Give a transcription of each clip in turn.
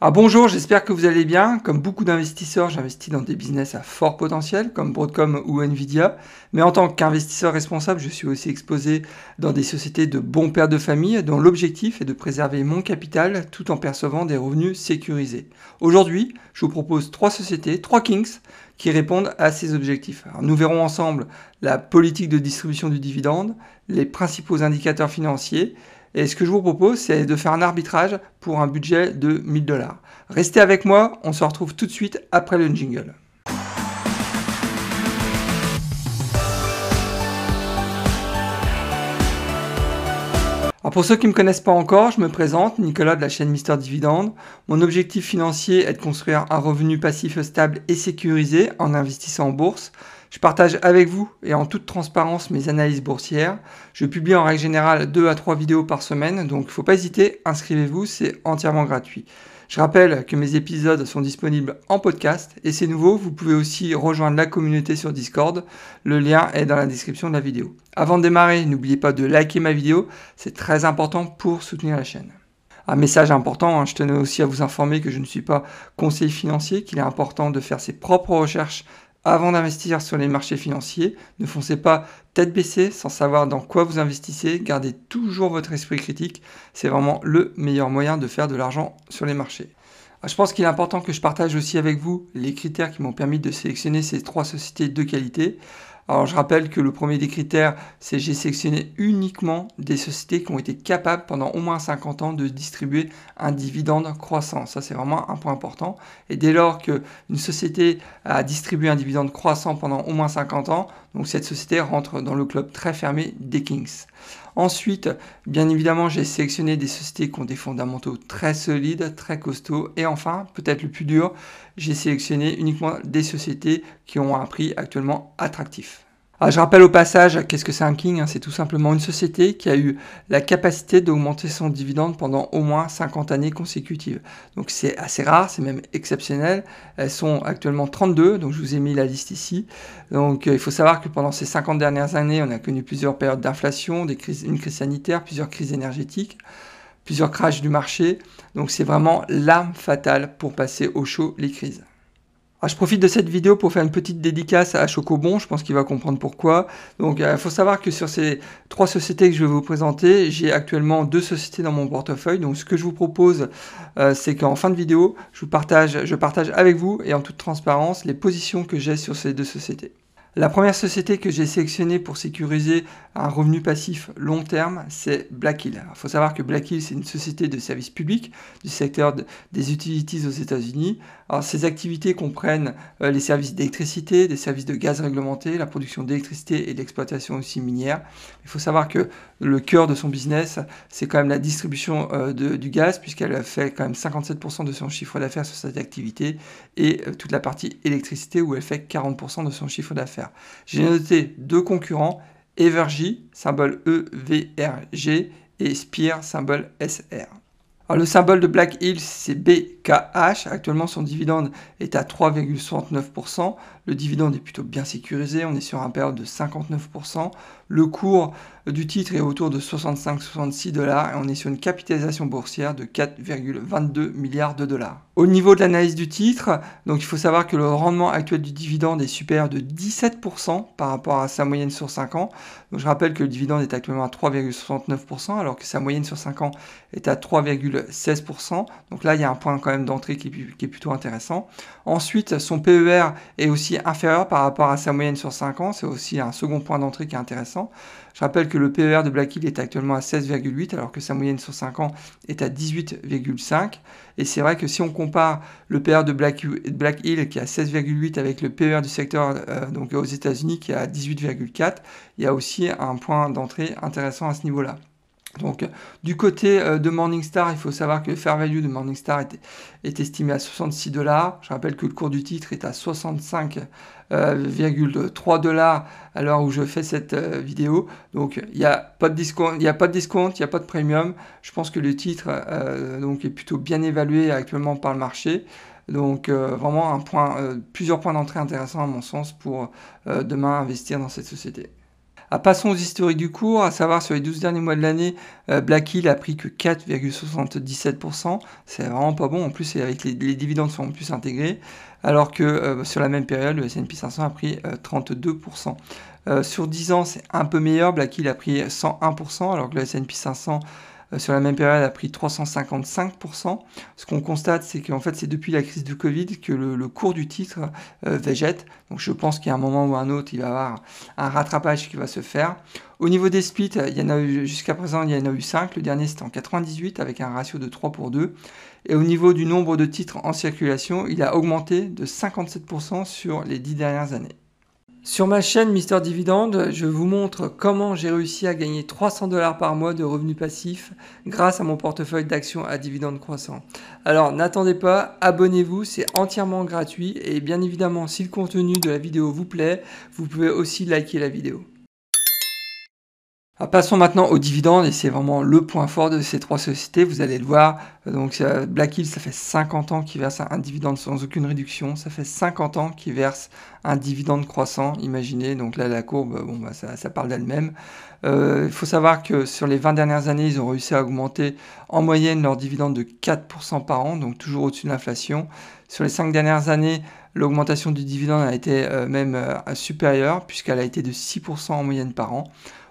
Ah bonjour, j'espère que vous allez bien. Comme beaucoup d'investisseurs, j'investis dans des business à fort potentiel comme Broadcom ou Nvidia. Mais en tant qu'investisseur responsable, je suis aussi exposé dans des sociétés de bons pères de famille dont l'objectif est de préserver mon capital tout en percevant des revenus sécurisés. Aujourd'hui, je vous propose trois sociétés, trois Kings, qui répondent à ces objectifs. nous verrons ensemble la politique de distribution du dividende, les principaux indicateurs financiers et ce que je vous propose, c'est de faire un arbitrage pour un budget de 1000 dollars. Restez avec moi, on se retrouve tout de suite après le jingle. pour ceux qui ne me connaissent pas encore, je me présente, Nicolas de la chaîne Mister Dividende. Mon objectif financier est de construire un revenu passif stable et sécurisé en investissant en bourse. Je partage avec vous et en toute transparence mes analyses boursières. Je publie en règle générale 2 à 3 vidéos par semaine, donc il ne faut pas hésiter, inscrivez-vous, c'est entièrement gratuit. Je rappelle que mes épisodes sont disponibles en podcast et c'est nouveau, vous pouvez aussi rejoindre la communauté sur Discord. Le lien est dans la description de la vidéo. Avant de démarrer, n'oubliez pas de liker ma vidéo, c'est très important pour soutenir la chaîne. Un message important, hein, je tenais aussi à vous informer que je ne suis pas conseiller financier, qu'il est important de faire ses propres recherches avant d'investir sur les marchés financiers, ne foncez pas tête baissée sans savoir dans quoi vous investissez. Gardez toujours votre esprit critique. C'est vraiment le meilleur moyen de faire de l'argent sur les marchés. Ah, je pense qu'il est important que je partage aussi avec vous les critères qui m'ont permis de sélectionner ces trois sociétés de qualité. Alors je rappelle que le premier des critères, c'est j'ai sélectionné uniquement des sociétés qui ont été capables pendant au moins 50 ans de distribuer un dividende croissant. Ça c'est vraiment un point important. Et dès lors qu'une société a distribué un dividende croissant pendant au moins 50 ans, donc cette société rentre dans le club très fermé des Kings. Ensuite, bien évidemment, j'ai sélectionné des sociétés qui ont des fondamentaux très solides, très costauds. Et enfin, peut-être le plus dur, j'ai sélectionné uniquement des sociétés qui ont un prix actuellement attractif. Ah, je rappelle au passage, qu'est-ce que c'est un king hein, C'est tout simplement une société qui a eu la capacité d'augmenter son dividende pendant au moins 50 années consécutives. Donc c'est assez rare, c'est même exceptionnel. Elles sont actuellement 32, donc je vous ai mis la liste ici. Donc euh, il faut savoir que pendant ces 50 dernières années, on a connu plusieurs périodes d'inflation, une crise sanitaire, plusieurs crises énergétiques, plusieurs crashs du marché. Donc c'est vraiment l'arme fatale pour passer au chaud les crises. Ah, je profite de cette vidéo pour faire une petite dédicace à Chocobon, je pense qu'il va comprendre pourquoi. Donc il euh, faut savoir que sur ces trois sociétés que je vais vous présenter, j'ai actuellement deux sociétés dans mon portefeuille. Donc ce que je vous propose, euh, c'est qu'en fin de vidéo, je, partage avec vous et en toute transparence les positions que j'ai sur ces deux sociétés. La première société que j'ai sélectionnée pour sécuriser un revenu passif long terme, c'est Black Hill. Il faut savoir que Black Hill, c'est une société de services publics du secteur des utilities aux États-Unis. Ces activités comprennent euh, les services d'électricité, des services de gaz réglementé, la production d'électricité et l'exploitation aussi minière. Il faut savoir que le cœur de son business, c'est quand même la distribution euh, du gaz, puisqu'elle fait quand même 57% de son chiffre d'affaires sur cette activité, et euh, toute la partie électricité où elle fait 40% de son chiffre d'affaires. J'ai noté deux concurrents, Evergy, symbole EVRG, et Spire, symbole SR. Alors, le symbole de Black Hills, c'est BKH. Actuellement, son dividende est à 3,69%. Le dividende est plutôt bien sécurisé. On est sur un période de 59%. Le cours du titre est autour de 65-66 dollars et on est sur une capitalisation boursière de 4,22 milliards de dollars. Au niveau de l'analyse du titre, donc il faut savoir que le rendement actuel du dividende est supérieur de 17% par rapport à sa moyenne sur 5 ans. Donc je rappelle que le dividende est actuellement à 3,69% alors que sa moyenne sur 5 ans est à 3,16%. Donc là, il y a un point quand même d'entrée qui, qui est plutôt intéressant. Ensuite, son PER est aussi inférieur par rapport à sa moyenne sur 5 ans. C'est aussi un second point d'entrée qui est intéressant. Je rappelle que le PER de Black Hill est actuellement à 16,8 alors que sa moyenne sur 5 ans est à 18,5. Et c'est vrai que si on compare le PER de Black, Hill qui est à 16,8 avec le PER du secteur euh, donc aux États-Unis qui est à 18,4, il y a aussi un point d'entrée intéressant à ce niveau-là. Donc, du côté euh, de Morningstar, il faut savoir que le fair value de Morningstar est, estimé à 66 dollars. Je rappelle que le cours du titre est à 65,3 euh, dollars à l'heure où je fais cette euh, vidéo. Donc, il n'y a pas de discount, il n'y a pas de premium. Je pense que le titre donc, est plutôt bien évalué actuellement par le marché. Donc, vraiment un plusieurs points d'entrée intéressants à mon sens pour demain investir dans cette société. Ah, passons aux historiques du cours, à savoir sur les 12 derniers mois de l'année, euh, Black Hill a pris que 4,77%. C'est vraiment pas bon, en plus avec les, dividendes sont plus intégrés, alors que euh, sur la même période, le S&P 500 a pris 32%. Euh, sur 10 ans, c'est un peu meilleur, Black Hill a pris 101%, alors que le S&P 500 euh, sur la même période a pris 355%. Ce qu'on constate, c'est qu'en fait, c'est depuis la crise du Covid que le, cours du titre euh, végète. Donc je pense qu'il y a un moment ou un autre, il va y avoir un rattrapage qui va se faire. Au niveau des splits, il y en a eu jusqu'à présent, il y en a eu 5. Le dernier, c'était en 98 avec un ratio de 3 pour 2. Et au niveau du nombre de titres en circulation, il a augmenté de 57% sur les 10 dernières années. Sur ma chaîne Mister Dividende, je vous montre comment j'ai réussi à gagner 300 dollars par mois de revenus passifs grâce à mon portefeuille d'actions à dividendes croissants. Alors n'attendez pas, abonnez-vous, c'est entièrement gratuit et bien évidemment si le contenu de la vidéo vous plaît, vous pouvez aussi liker la vidéo. Ah, passons maintenant aux dividendes et c'est vraiment le point fort de ces trois sociétés. Vous allez le voir. Donc Black Hill, ça fait 50 ans qu'il verse un dividende sans aucune réduction. Ça fait 50 ans qu'il verse un dividende croissant. Imaginez. Donc là, la courbe, bon, bah, ça, parle d'elle-même. Euh, il faut savoir que sur les 20 dernières années, ils ont réussi à augmenter en moyenne leur dividende de 4% par an, donc toujours au-dessus de l'inflation. Sur les 5 dernières années, l'augmentation du dividende a été euh, même euh, supérieure puisqu'elle a été de 6% en moyenne par an.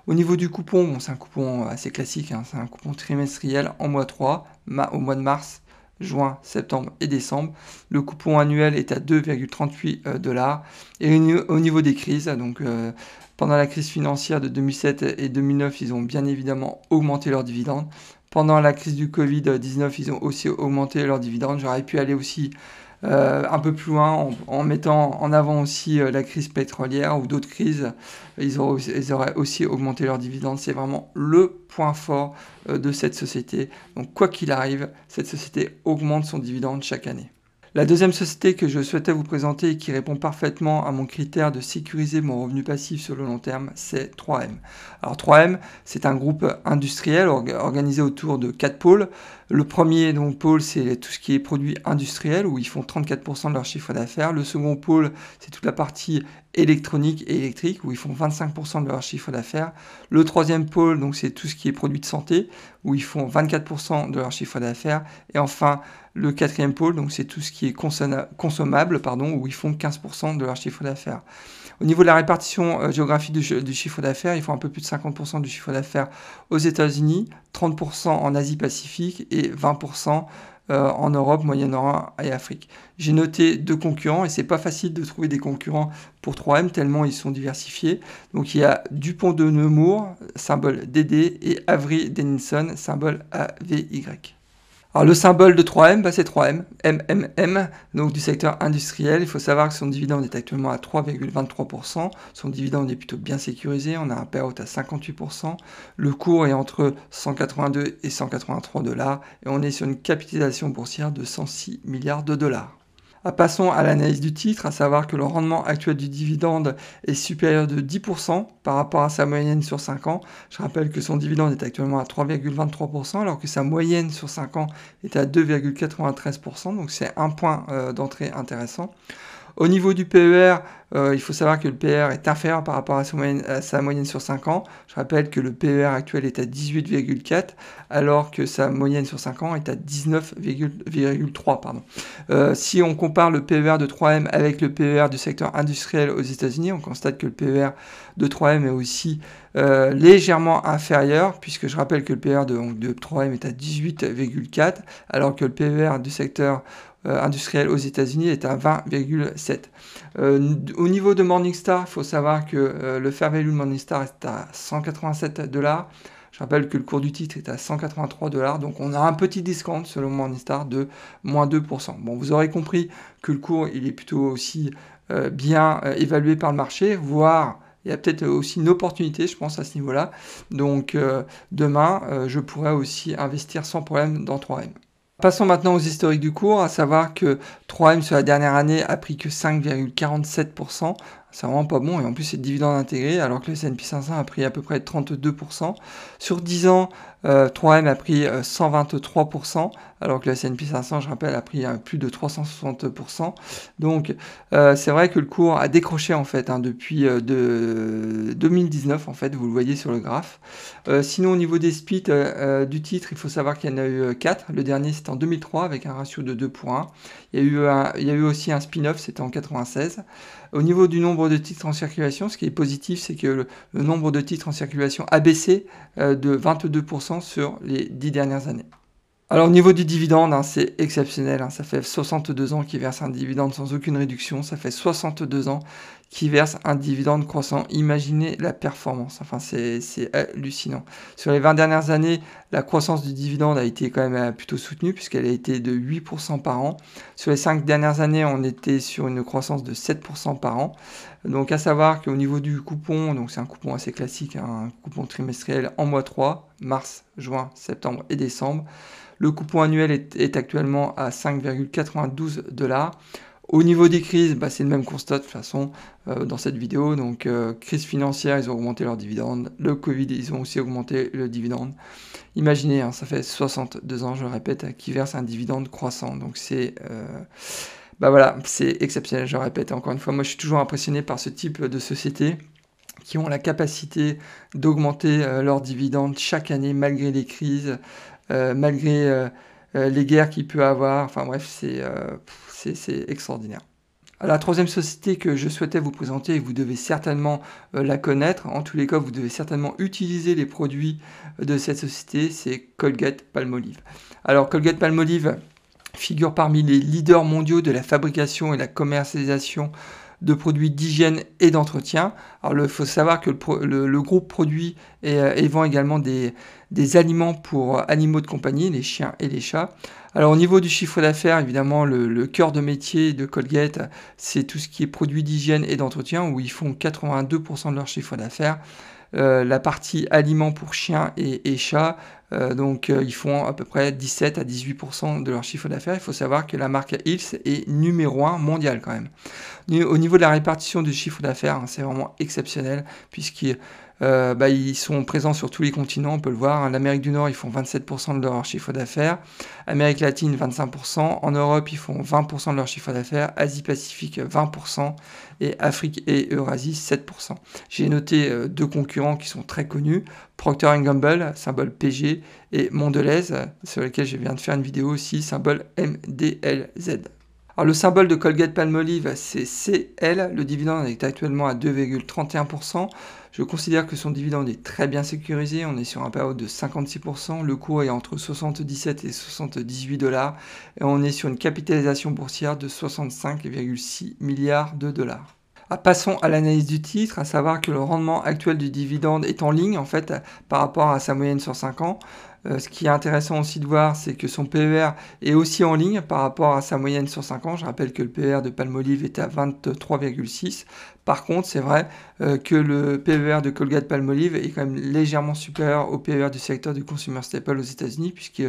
Au niveau du coupon, c'est un coupon assez classique, hein, c'est un coupon trimestriel en mois 3, au mois de mars, juin, septembre et décembre. Le coupon annuel est à 2,38 euh, dollars. Et au niveau des crises, euh, pendant la crise financière de 2007 et 2009, ils ont bien évidemment augmenté leurs dividendes. Pendant la crise du Covid-19, ils ont aussi augmenté leurs dividendes. J'aurais pu aller aussi euh, un peu plus loin en, mettant en avant aussi euh, la crise pétrolière ou d'autres crises. Ils, auraient aussi augmenté leurs dividendes. C'est vraiment le point fort euh, de cette société. Donc quoi qu'il arrive, cette société augmente son dividende chaque année. La deuxième société que je souhaitais vous présenter et qui répond parfaitement à mon critère de sécuriser mon revenu passif sur le long terme, c'est 3M. Alors 3M, c'est un groupe industriel organisé autour de quatre pôles. Le premier donc, pôle, c'est tout ce qui est produit industriel, où ils font 34% de leur chiffre d'affaires. Le second pôle, c'est toute la partie électronique et électrique, où ils font 25% de leur chiffre d'affaires. Le troisième pôle, donc c'est tout ce qui est produit de santé, où ils font 24% de leur chiffre d'affaires. Et enfin, le quatrième pôle, donc c'est tout ce qui est consommable, pardon, où ils font 15% de leur chiffre d'affaires. Au niveau de la répartition euh, géographique du, chiffre d'affaires, ils font un peu plus de 50% du chiffre d'affaires aux États-Unis, 30% en Asie-Pacifique et 20% euh, en Europe, Moyen-Orient et Afrique. J'ai noté deux concurrents et c'est pas facile de trouver des concurrents pour 3M tellement ils sont diversifiés. Donc il y a Dupont de Nemours, symbole DD, et Avery Dennison, symbole AVY. Alors le symbole de 3M, bah, c'est 3M, MMM, donc du secteur industriel. Il faut savoir que son dividende est actuellement à 3,23%. Son dividende est plutôt bien sécurisé. On a un payout à 58%. Le cours est entre 182 et 183 dollars. Et on est sur une capitalisation boursière de 106 milliards de dollars. Ah, passons à l'analyse du titre, à savoir que le rendement actuel du dividende est supérieur de 10% par rapport à sa moyenne sur 5 ans. Je rappelle que son dividende est actuellement à 3,23% alors que sa moyenne sur 5 ans est à 2,93%, donc c'est un point euh, d'entrée intéressant. Au niveau du PER, euh, il faut savoir que le PER est inférieur par rapport à sa, moyenne, sur 5 ans. Je rappelle que le PER actuel est à 18,4 alors que sa moyenne sur 5 ans est à 19,3. Euh, si on compare le PER de 3M avec le PER du secteur industriel aux États-Unis, on constate que le PER de 3M est aussi euh, légèrement inférieur, puisque je rappelle que le PER de, de 3M est à 18,4 alors que le PER du secteur industriel aux États-Unis est à 20,7. Euh, au niveau de Morningstar, il faut savoir que euh, le fair value de Morningstar est à 187 dollars. Je rappelle que le cours du titre est à 183 dollars, donc on a un petit discount selon Morningstar de moins 2%. Bon, vous aurez compris que le cours il est plutôt aussi bien évalué par le marché, voire il y a peut-être aussi une opportunité, je pense, à ce niveau-là. Donc demain, je pourrais aussi investir sans problème dans 3M. Passons maintenant aux historiques du cours, à savoir que 3M sur la dernière année a pris que 5,47%, C'est vraiment pas bon. Et en plus, c'est dividende intégré, alors que le S&P 500 a pris à peu près 32%. Sur 10 ans, 3M euh, a pris 123%, euh, alors que le S&P 500, je rappelle, a pris euh, plus de 360%. Donc, c'est vrai que le cours a décroché en fait hein, depuis de 2019, en fait, vous le voyez sur le graphe. sinon, au niveau des splits du titre, il faut savoir qu'il y en a eu 4. Le dernier, c'était en 2003 avec un ratio de 2 pour 1. Il y a eu, il y a eu aussi un spin-off, c'était en 96. Au niveau du nombre de titres en circulation, ce qui est positif, c'est que le, nombre de titres en circulation a baissé euh, de 22% sur les 10 dernières années. Alors au niveau du dividende, hein, c'est exceptionnel. Hein. ça fait 62 ans qu'ils versent un dividende sans aucune réduction. Ça fait 62 ans qu'ils versent un dividende croissant. Imaginez la performance. Enfin, c'est hallucinant. Sur les 20 dernières années, la croissance du dividende a été quand même euh, plutôt soutenue puisqu'elle a été de 8% par an. Sur les 5 dernières années, on était sur une croissance de 7% par an. Donc à savoir qu'au niveau du coupon, donc c'est un coupon assez classique, hein, un coupon trimestriel en mois 3, mars, juin, septembre et décembre. Le coupon annuel est, actuellement à 5,92 dollars. Au niveau des crises, bah, c'est le même constat de toute façon euh, dans cette vidéo. Donc, euh, crise financière, ils ont augmenté leur dividende. Le Covid, ils ont aussi augmenté le dividende. Imaginez, hein, ça fait 62 ans, je répète, qu'ils versent un dividende croissant. Donc, c'est. Euh, bah voilà, c'est exceptionnel, je répète encore une fois. Moi, je suis toujours impressionné par ce type de société qui ont la capacité d'augmenter leur dividende chaque année malgré les crises, malgré les guerres qu'il peut avoir. Enfin bref, c'est extraordinaire. La troisième société que je souhaitais vous présenter, vous devez certainement la connaître, en tous les cas vous devez certainement utiliser les produits de cette société, c'est Colgate Palmolive. Alors Colgate Palmolive figure parmi les leaders mondiaux de la fabrication et la commercialisation de produits d'hygiène et d'entretien. Alors il faut savoir que le, groupe produit et, vend également des, aliments pour animaux de compagnie, les chiens et les chats. Alors au niveau du chiffre d'affaires, évidemment, le, cœur de métier de Colgate, c'est tout ce qui est produits d'hygiène et d'entretien, où ils font 82% de leur chiffre d'affaires. Euh, la partie aliments pour chiens et, chats, euh, donc euh, ils font à peu près 17 à 18% de leur chiffre d'affaires. Il faut savoir que la marque Hills est numéro 1 mondial quand même. Au niveau de la répartition du chiffre d'affaires, hein, c'est vraiment exceptionnel puisqu'ils euh, bah, ils sont présents sur tous les continents, on peut le voir. L'Amérique du Nord, ils font 27% de leur chiffre d'affaires. Amérique latine, 25%. En Europe, ils font 20% de leur chiffre d'affaires. Asie-Pacifique, 20%. Et Afrique et Eurasie, 7%. J'ai noté euh, deux concurrents qui sont très connus. Procter Gamble, symbole PG, et Mondelez, sur lequel je viens de faire une vidéo aussi, symbole MDLZ. Alors le symbole de Colgate Palmolive, c'est CL. Le dividende est actuellement à 2,31%. Je considère que son dividende est très bien sécurisé. On est sur un période de 56%. Le cours est entre 77 et 78 dollars. Et on est sur une capitalisation boursière de 65,6 milliards de dollars. Ah, passons à l'analyse du titre, à savoir que le rendement actuel du dividende est en ligne en fait par rapport à sa moyenne sur 5 ans. Euh, ce qui est intéressant aussi de voir, c'est que son PER est aussi en ligne par rapport à sa moyenne sur 5 ans. Je rappelle que le PER de Palmolive est à 23,6. Par contre, c'est vrai euh, que le PER de Colgate Palmolive est quand même légèrement supérieur au PER du secteur du consumer staple aux États-Unis, puisque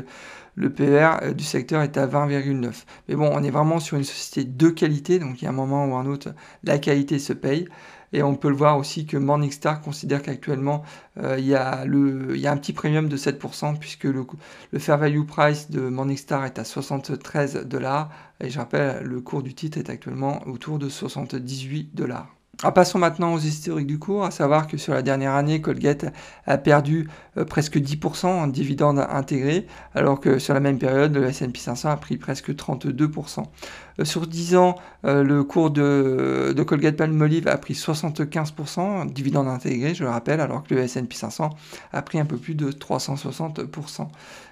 le PER euh, du secteur est à 20,9. Mais bon, on est vraiment sur une société de qualité, donc il y a un moment ou un autre, la qualité se paye. Et on peut le voir aussi que Morningstar considère qu'actuellement, euh, il, y a un petit premium de 7%, puisque le, le fair value price de Morningstar est à 73 dollars. Et je rappelle, le cours du titre est actuellement autour de 78 dollars. Ah, passons maintenant aux historiques du cours, à savoir que sur la dernière année, Colgate a perdu euh, presque 10% en dividendes intégrés, alors que sur la même période, le S&P 500 a pris presque 32%. Euh, sur 10 ans, euh, le cours de, de Colgate Palmolive a pris 75% en dividendes intégrés, je le rappelle, alors que le S&P 500 a pris un peu plus de 360%.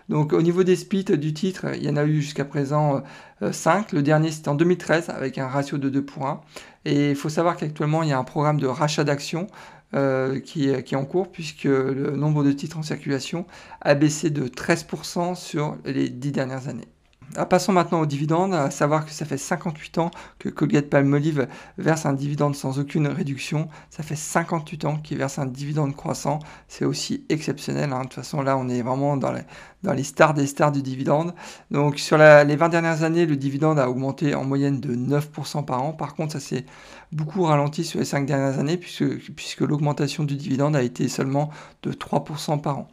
Donc au niveau des splits du titre, il y en a eu jusqu'à présent 5. Le dernier c'était en 2013 avec un ratio de 2 pour 1. Et il faut savoir qu'actuellement, il y a un programme de rachat d'actions euh, qui, est, en cours, puisque le nombre de titres en circulation a baissé de 13% sur les 10 dernières années. Ah, passons maintenant aux dividendes, à savoir que ça fait 58 ans que Colgate Palmolive verse un dividende sans aucune réduction. Ça fait 58 ans qu'il verse un dividende croissant. C'est aussi exceptionnel. Hein. De toute façon, là, on est vraiment dans les, stars des stars du dividende. Donc, sur les 20 dernières années, le dividende a augmenté en moyenne de 9% par an. Par contre, ça s'est beaucoup ralenti sur les 5 dernières années puisque, puisque l'augmentation du dividende a été seulement de 3% par an.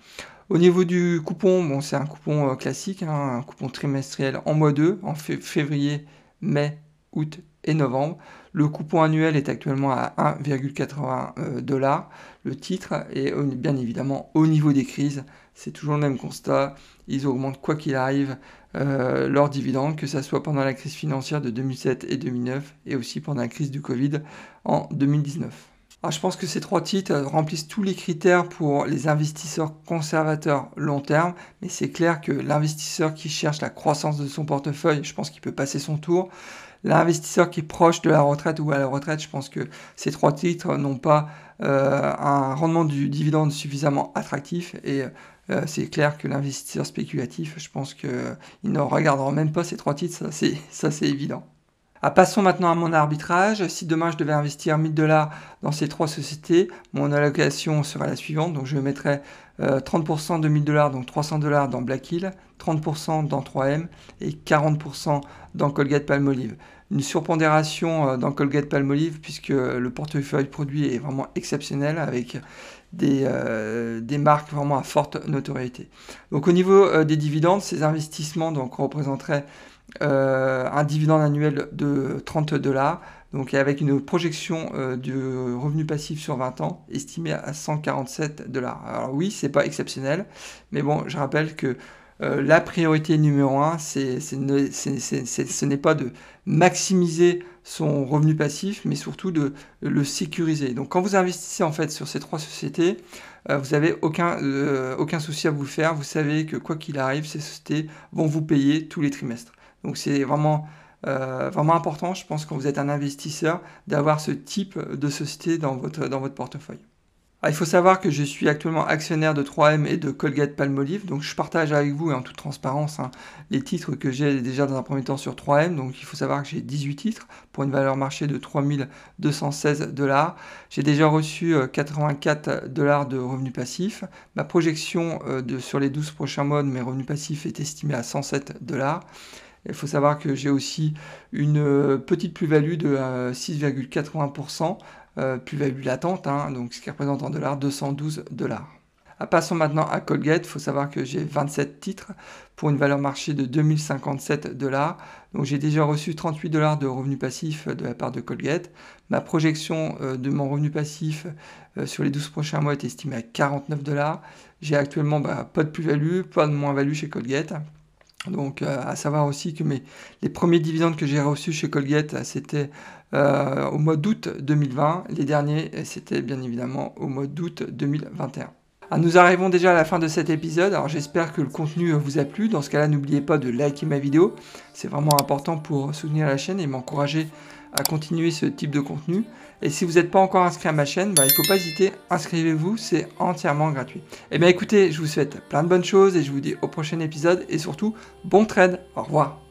Au niveau du coupon, bon, c'est un coupon euh, classique, hein, un coupon trimestriel en mois 2, en février, mai, août et novembre. Le coupon annuel est actuellement à 1,80 euh, dollars. Le titre est bien évidemment au niveau des crises. C'est toujours le même constat. Ils augmentent quoi qu'il arrive euh, leurs dividendes, que ce soit pendant la crise financière de 2007 et 2009 et aussi pendant la crise du Covid en 2019. Ah, je pense que ces trois titres remplissent tous les critères pour les investisseurs conservateurs long terme, mais c'est clair que l'investisseur qui cherche la croissance de son portefeuille, je pense qu'il peut passer son tour. L'investisseur qui est proche de la retraite ou à la retraite, je pense que ces trois titres n'ont pas euh, un rendement du dividende suffisamment attractif et euh, c'est clair que l'investisseur spéculatif, je pense qu'il ne regardera même pas ces trois titres, ça c'est évident. Ah, passons maintenant à mon arbitrage. Si demain je devais investir 1000 dollars dans ces trois sociétés, mon allocation serait la suivante. Donc je mettrais 30% de 1000 dollars, donc 300 dollars dans Black Hill, 30% dans 3M et 40% dans Colgate Palmolive. Une surpondération euh, dans Colgate Palmolive puisque le portefeuille produit est vraiment exceptionnel avec des, euh, marques vraiment à forte notoriété. Donc au niveau euh, des dividendes, ces investissements donc, représenteraient euh, un dividende annuel de 30 dollars, donc avec une projection euh, du revenu passif sur 20 ans estimée à 147 dollars. Alors oui, c'est pas exceptionnel, mais bon, je rappelle que euh, la priorité numéro un, c'est, ce n'est pas de maximiser son revenu passif, mais surtout de le sécuriser. Donc quand vous investissez en fait sur ces trois sociétés, vous n'avez aucun, aucun souci à vous faire. Vous savez que quoi qu'il arrive, ces sociétés vont vous payer tous les trimestres. Donc c'est vraiment, euh, vraiment important, je pense, quand vous êtes un investisseur, d'avoir ce type de société dans votre, dans votre portefeuille. Ah, il faut savoir que je suis actuellement actionnaire de 3M et de Colgate Palmolive, donc je partage avec vous en toute transparence hein, les titres que j'ai déjà dans un premier temps sur 3M. Donc il faut savoir que j'ai 18 titres pour une valeur marché de 3216 dollars. J'ai déjà reçu 84 euh, dollars de revenus passifs. Ma projection euh, sur les 12 prochains mois de mes revenus passifs est estimée à 107 dollars. Il faut savoir que j'ai aussi une euh, petite plus-value de 6,80%, euh, euh, plus-value latente, hein, donc ce qui représente en dollars 212 dollars. Ah, passons maintenant à Colgate. Il faut savoir que j'ai 27 titres pour une valeur marché de 2057 dollars. Donc j'ai déjà reçu 38 dollars de revenus passifs de la part de Colgate. Ma projection de mon revenu passif sur les 12 prochains mois est estimée à 49 dollars. J'ai actuellement bah, pas de plus-value, pas de moins-value chez Colgate. Donc, euh, à savoir aussi que mes, les premiers dividendes que j'ai reçus chez Colgate, euh, c'était euh, au mois d'août 2020. Les derniers, c'était bien évidemment au mois d'août 2021. Ah, nous arrivons déjà à la fin de cet épisode, alors j'espère que le contenu vous a plu. Dans ce cas-là, n'oubliez pas de liker ma vidéo. C'est vraiment important pour soutenir la chaîne et m'encourager à continuer ce type de contenu. Et si vous n'êtes pas encore inscrit à ma chaîne, bah, il ne faut pas hésiter, inscrivez-vous, c'est entièrement gratuit. Et eh bien écoutez, je vous souhaite plein de bonnes choses et je vous dis au prochain épisode et surtout, bon trade, au revoir.